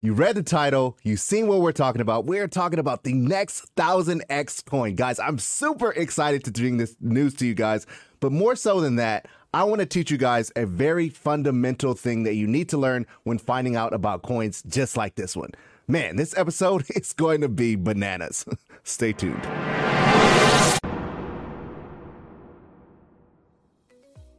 You read the title, you've seen what we're talking about. We're talking about the next 1000X coin. Guys, I'm super excited to bring this news to you guys. But more so than that, I want to teach you guys a very fundamental thing that you need to learn when finding out about coins just like this one. Man, this episode is going to be bananas. Stay tuned.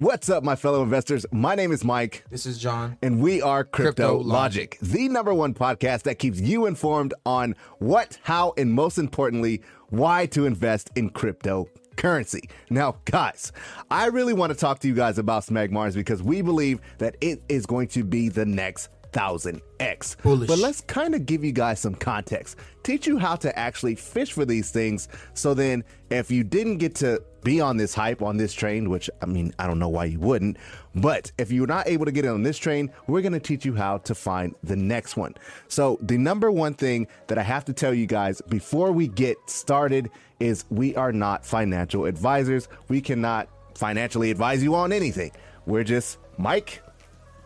What's up, my fellow investors? My name is Mike. This is John. And we are Crypto, Crypto Logic, the number one podcast that keeps you informed on what, how, and most importantly, why to invest in cryptocurrency. Now, guys, I really want to talk to you guys about Smeg Mars because we believe that it is going to be the next 1000x. Bullish. But let's kind of give you guys some context, teach you how to actually fish for these things. So then, if you didn't get to be on this hype, on this train, which I mean, I don't know why you wouldn't, but if you're not able to get on this train, we're going to teach you how to find the next one. So, the number one thing that I have to tell you guys before we get started is we are not financial advisors. We cannot financially advise you on anything. We're just Mike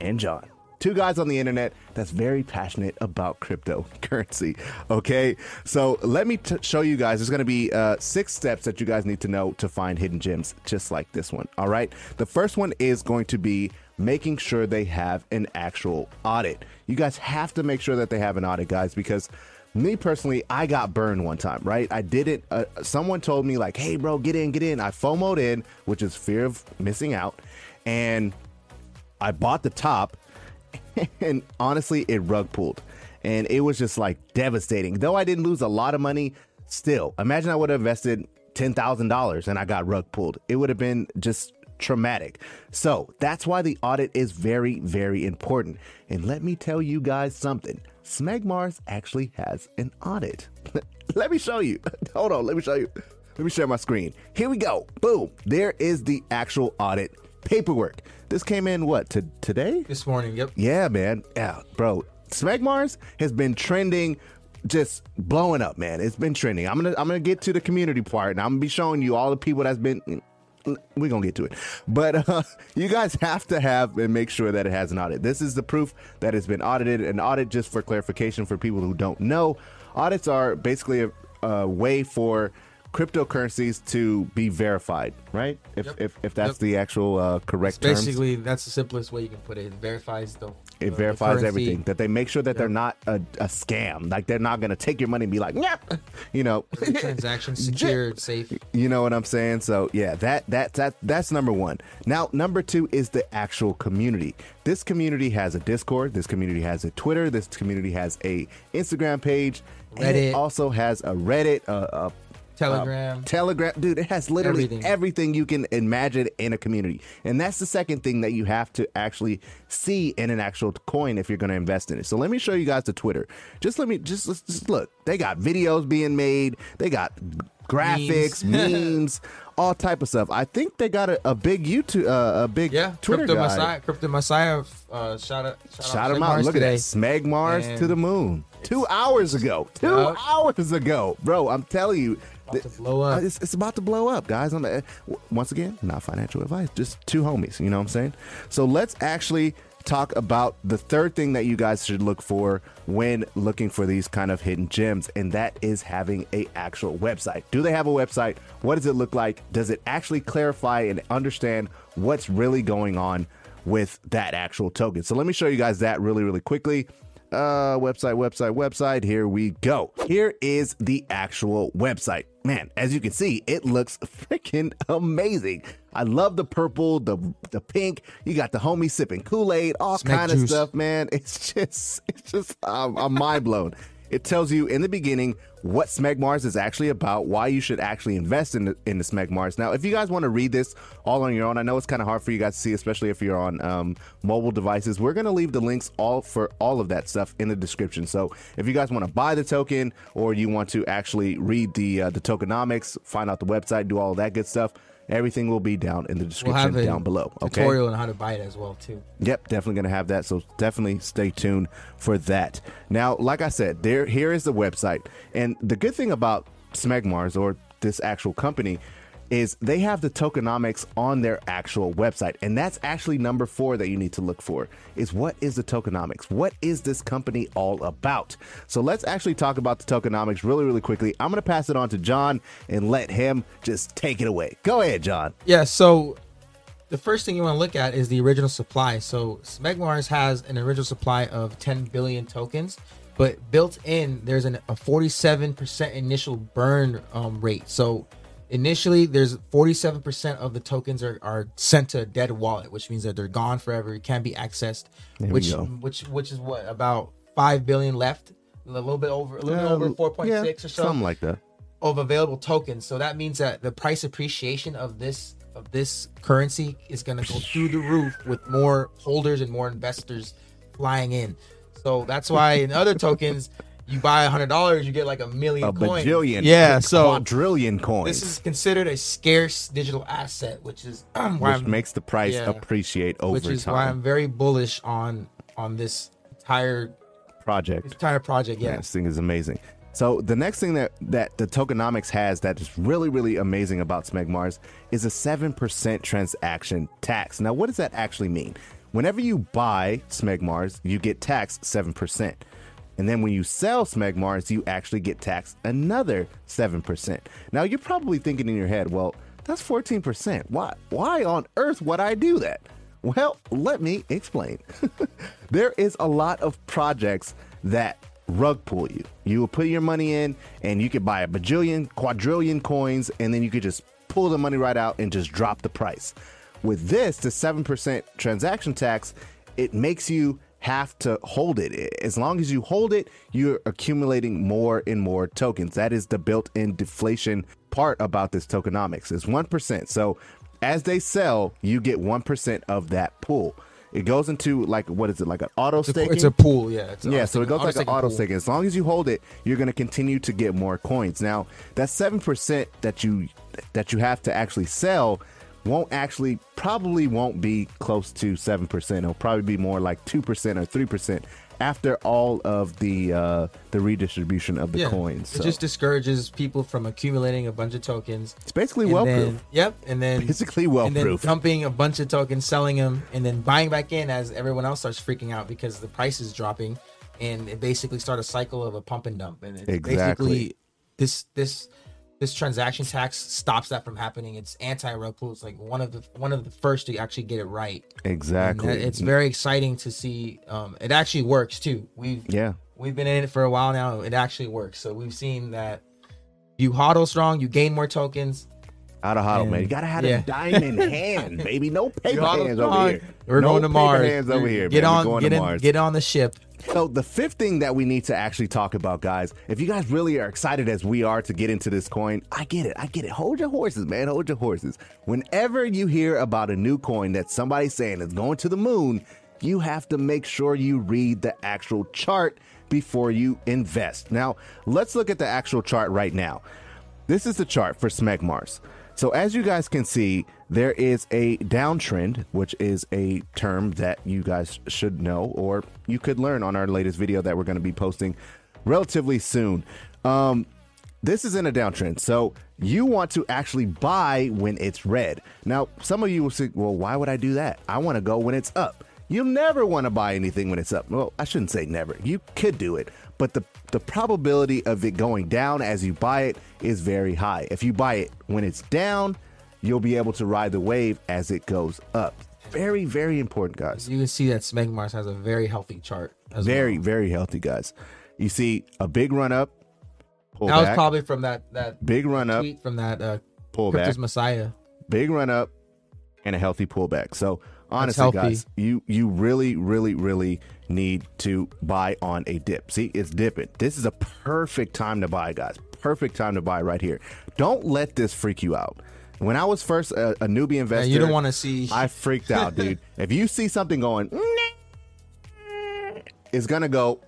and John. Two guys on the internet that's very passionate about cryptocurrency. Okay, so let me t- show you guys. There's going to be uh, six steps that you guys need to know to find hidden gems, just like this one. All right, the first one is going to be making sure they have an actual audit. You guys have to make sure that they have an audit, guys, because me personally, I got burned one time, right? I did it. Uh, someone told me, like, hey, bro, get in, get in. I FOMOed in, which is fear of missing out. And I bought the top, and honestly, it rug pulled. And it was just like devastating. Though I didn't lose a lot of money, still, imagine I would have invested $10,000 and I got rug pulled. It would have been just traumatic. So that's why the audit is very, very important. And let me tell you guys something Smegmars actually has an audit. let me show you. Hold on, let me show you. Let me share my screen. Here we go. Boom. There is the actual audit paperwork. This came in what to today? This morning, yep. Yeah, man. Yeah, bro. Smegmars has been trending just blowing up, man. It's been trending. I'm gonna I'm gonna get to the community part and I'm gonna be showing you all the people that's been we're gonna get to it but uh, you guys have to have and make sure that it has an audit this is the proof that it's been audited an audit just for clarification for people who don't know audits are basically a, a way for cryptocurrencies to be verified, right? If Yep. if, if that's Yep. the actual uh, correct terms. Basically, that's the simplest way you can put it. It verifies the. It the verifies everything. That they make sure that they're not a, a scam. Like they're not gonna take your money and be like, yep, you know. Transaction secured, safe. You know what I'm saying? So yeah, that that that that's number one. Now number two is the actual community. This community has a Discord. This community has a Twitter. This community has a Instagram page. And it also has a Reddit, a, a Telegram. Telegram, dude, it has literally Everything. everything. you can imagine in a community. And that's the second thing that you have to actually see in an actual coin if you're going to invest in it. So let me show you guys the Twitter. Just let me just, let's just look. They got videos being made. They got graphics, memes, all type of stuff. I think they got a, a big YouTube, uh, a big yeah, Twitter Crypto guy. Messiah. Crypto Messiah. Uh, shout out. Shout, Shout out him out. Mars Look today. at that. Smeg Mars to the moon. Two hours ago. Two Yup. hours ago. Bro, I'm telling you. About to blow up. It's, it's about to blow up, guys. I'm, uh, once again, not financial advice. Just two homies. You know what I'm saying? So let's actually talk about the third thing that you guys should look for when looking for these kind of hidden gems and that is having a actual website do they have a website what does it look like does it actually clarify and understand what's really going on with that actual token so let me show you guys that really really quickly uh website website website. Here we go. Here is the actual website. Man as you can see it looks freaking amazing. I love the purple the the pink. You got the homie sipping kool-aid all Smack kind of stuff man. It's just it's just i'm, I'm mind blown It tells you in the beginning what Smegmars is actually about, why you should actually invest in the, in the Smegmars. Now, if you guys want to read this all on your own, I know it's kind of hard for you guys to see, especially if you're on um, mobile devices. We're going to leave the links all for all of that stuff in the description. So if you guys want to buy the token or you want to actually read the uh, the tokenomics, find out the website, do all that good stuff, everything will be down in the We'll description a down below. Okay. tutorial on how to buy it as well too. Yep, definitely going to have that. So definitely stay tuned for that. Now, like I said, there here is the website, and the good thing about Smegmars or this actual company is they have the tokenomics on their actual website, and that's actually number four that you need to look for. Is what is the tokenomics? What is this company all about? So let's actually talk about the tokenomics really, really quickly. I'm going to pass it on to John and let him just take it away. Go ahead, John. Yeah, so the first thing you want to look at is the original supply. So Smegmars has an original supply of 10 billion tokens, but built in there's an, a 47% initial burn um, rate. So initially there's 47% of the tokens are, are sent to a dead wallet, which means that they're gone forever. It can't be accessed. we which which which is what about 5 billion left? A little bit over a little bit over 4.6 Yeah, or so Something like that. of available tokens. So that means that the price appreciation of this of this currency is going to go through the roof with more holders and more investors flying in. So that's why in other tokens, you buy a hundred dollars, you get like a million A coins. bajillion, Yeah. a So quadrillion coins. this is considered a scarce digital asset, which is why which I'm, makes the price yeah. appreciate over which is time. why I'm very bullish on on this entire Project. entire project. Yeah, Yeah. this thing is amazing. So the next thing that that the tokenomics has that is really really amazing about Smegmars is a seven percent transaction tax. Now, what does that actually mean? Whenever you buy Smegmars, you get taxed seven percent. And then when you sell Smegmars, you actually get taxed another 7%. Now you're probably thinking in your head, well, that's 14%. Why why on earth would I do that? Well, let me explain. there is a lot of projects that rug pull you. You will put your money in and you could buy a bajillion, quadrillion coins, and then you could just pull the money right out and just drop the price. With this, the 7% transaction tax, it makes you have to hold it. As long as you hold it, you're accumulating more and more tokens. That is the built in deflation part about this tokenomics is 1%. So as they sell, you get 1% of that pool. It goes into like what is it like an auto staking? it's a pool. Yeah. It's Yeah, so it goes like an auto staking. As long as you hold it, you're going to continue to get more coins. Now, that seven percent that you that you have to actually sell won't actually probably won't be close to seven percent. It'll probably be more like two percent or three percent after all of the uh, the redistribution of the coins. It just discourages people from accumulating a bunch of tokens. it's basically whale proof. Yep, and then Basically whale and then proof. dumping a bunch of tokens, selling them, and then buying back in as everyone else starts freaking out because the price is dropping, and it basically start a cycle of a pump and dump. And it's Exactly. basically this this this transaction tax stops that from happening. It's anti rug pull. It's like one of the one of the first to actually get it right. Exactly. that- it's very exciting to see. Um, it actually works too. We've yeah. we've been in it for a while now. It actually works. So we've seen that you hodl strong, you gain more tokens. Out of hodl, And- man. You gotta have yeah. a diamond hand, baby. No paper hands strong. over here. We're no going to Mars. hands over here. Get man. On, get in, Mars. get on the ship. So the fifth thing that we need to actually talk about, guys, if you guys really are excited as we are to get into this coin, I get it. I get it. Hold your horses, man. Hold your horses. Whenever you hear about a new coin that somebody's saying is going to the moon, you have to make sure you read the actual chart before you invest. Now, let's look at the actual chart right now. This is the chart for Smegmars. So as you guys can see, there is a downtrend, which is a term that you guys should know, or you could learn on our latest video that we're going to be posting relatively soon. Um, this is in a downtrend, so you want to actually buy when it's red. Now, some of you will say, "Well, why would I do that? I want to go when it's up." You'll never want to buy anything when it's up. Well, I shouldn't say never. You could do it, but the the probability of it going down as you buy it is very high. If you buy it when it's down, you'll be able to ride the wave as it goes up. Very, very important, guys. You can see that Smegmars has a very healthy chart. As Very, well. very healthy, guys. You see a big run up, pull That was probably from that that big run up, from that uh, pull Crypto's back, Messiah. big run up, and a healthy pullback. So honestly, guys, you you really, really, really need to buy on a dip. See, it's dipping. This is a perfect time to buy, guys. Perfect time to buy right here. Don't let this freak you out. When I was first a, a newbie investor, you don't wanna see- I freaked out, dude. if you see something going, it's gonna go.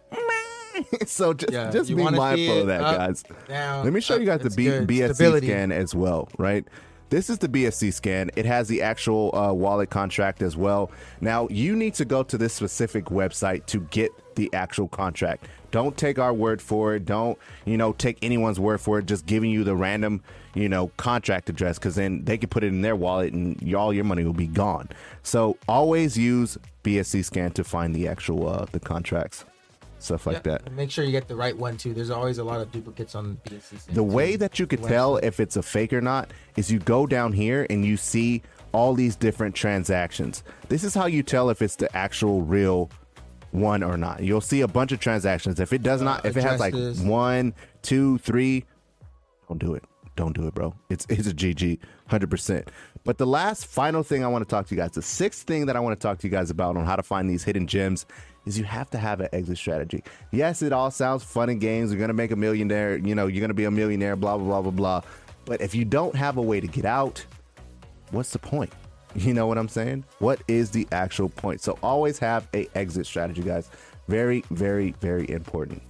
so just, Yeah, just be mindful of that, up, guys. down, Let me show up. you guys the B-. BSC scan as well, right? This is the BSC scan. It has the actual uh, wallet contract as well. Now, you need to go to this specific website to get the actual contract. Don't take our word for it. Don't, you know, take anyone's word for it, just giving you the random, you know, contract address because then they can put it in their wallet and all your money will be gone. So always use BSC scan to find the actual, uh, the contracts, stuff like Yeah, that. Make sure you get the right one too. There's always a lot of duplicates on BSC. The way that you could tell if it's a fake or not is you go down here and you see all these different transactions. This is how you tell if it's the actual real one or not. You'll see a bunch of transactions. If it does uh, not, if it has like one, two, three, don't do it. Don't do it, bro. It's it's a GG, hundred percent. But the last final thing I want to talk to you guys, the sixth thing that I want to talk to you guys about on how to find these hidden gems is you have to have an exit strategy. Yes, it all sounds fun and games. You're gonna make a millionaire, you know, you're gonna be a millionaire, blah blah blah blah blah. But if you don't have a way to get out, what's the point? You know what I'm saying? What is the actual point? So always have a exit strategy, guys. Very, very, very important.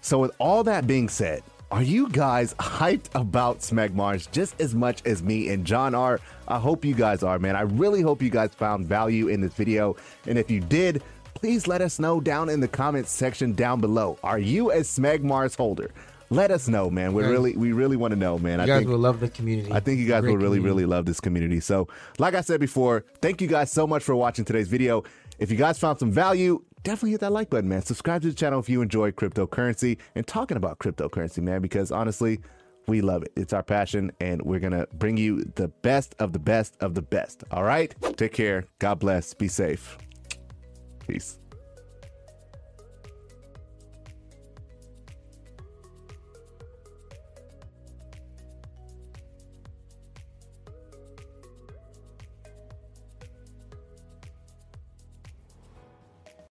So with all that being said, are you guys hyped about Smegmars just as much as me and John are? I hope you guys are, man. I really hope you guys found value in this video. And if you did, please let us know down in the comments section down below. Are you a Smegmars holder? Let us know, man. We really, we really want to know, man. You I guys think will love the community. I think you guys will really, community. really love this community. So, like I said before, thank you guys so much for watching today's video. If you guys found some value, definitely hit that like button, man. Subscribe to the channel if you enjoy cryptocurrency and talking about cryptocurrency, man, because honestly, we love it. It's our passion, and we're going to bring you the best of the best of the best. All right? Take care. God bless. Be safe. Peace.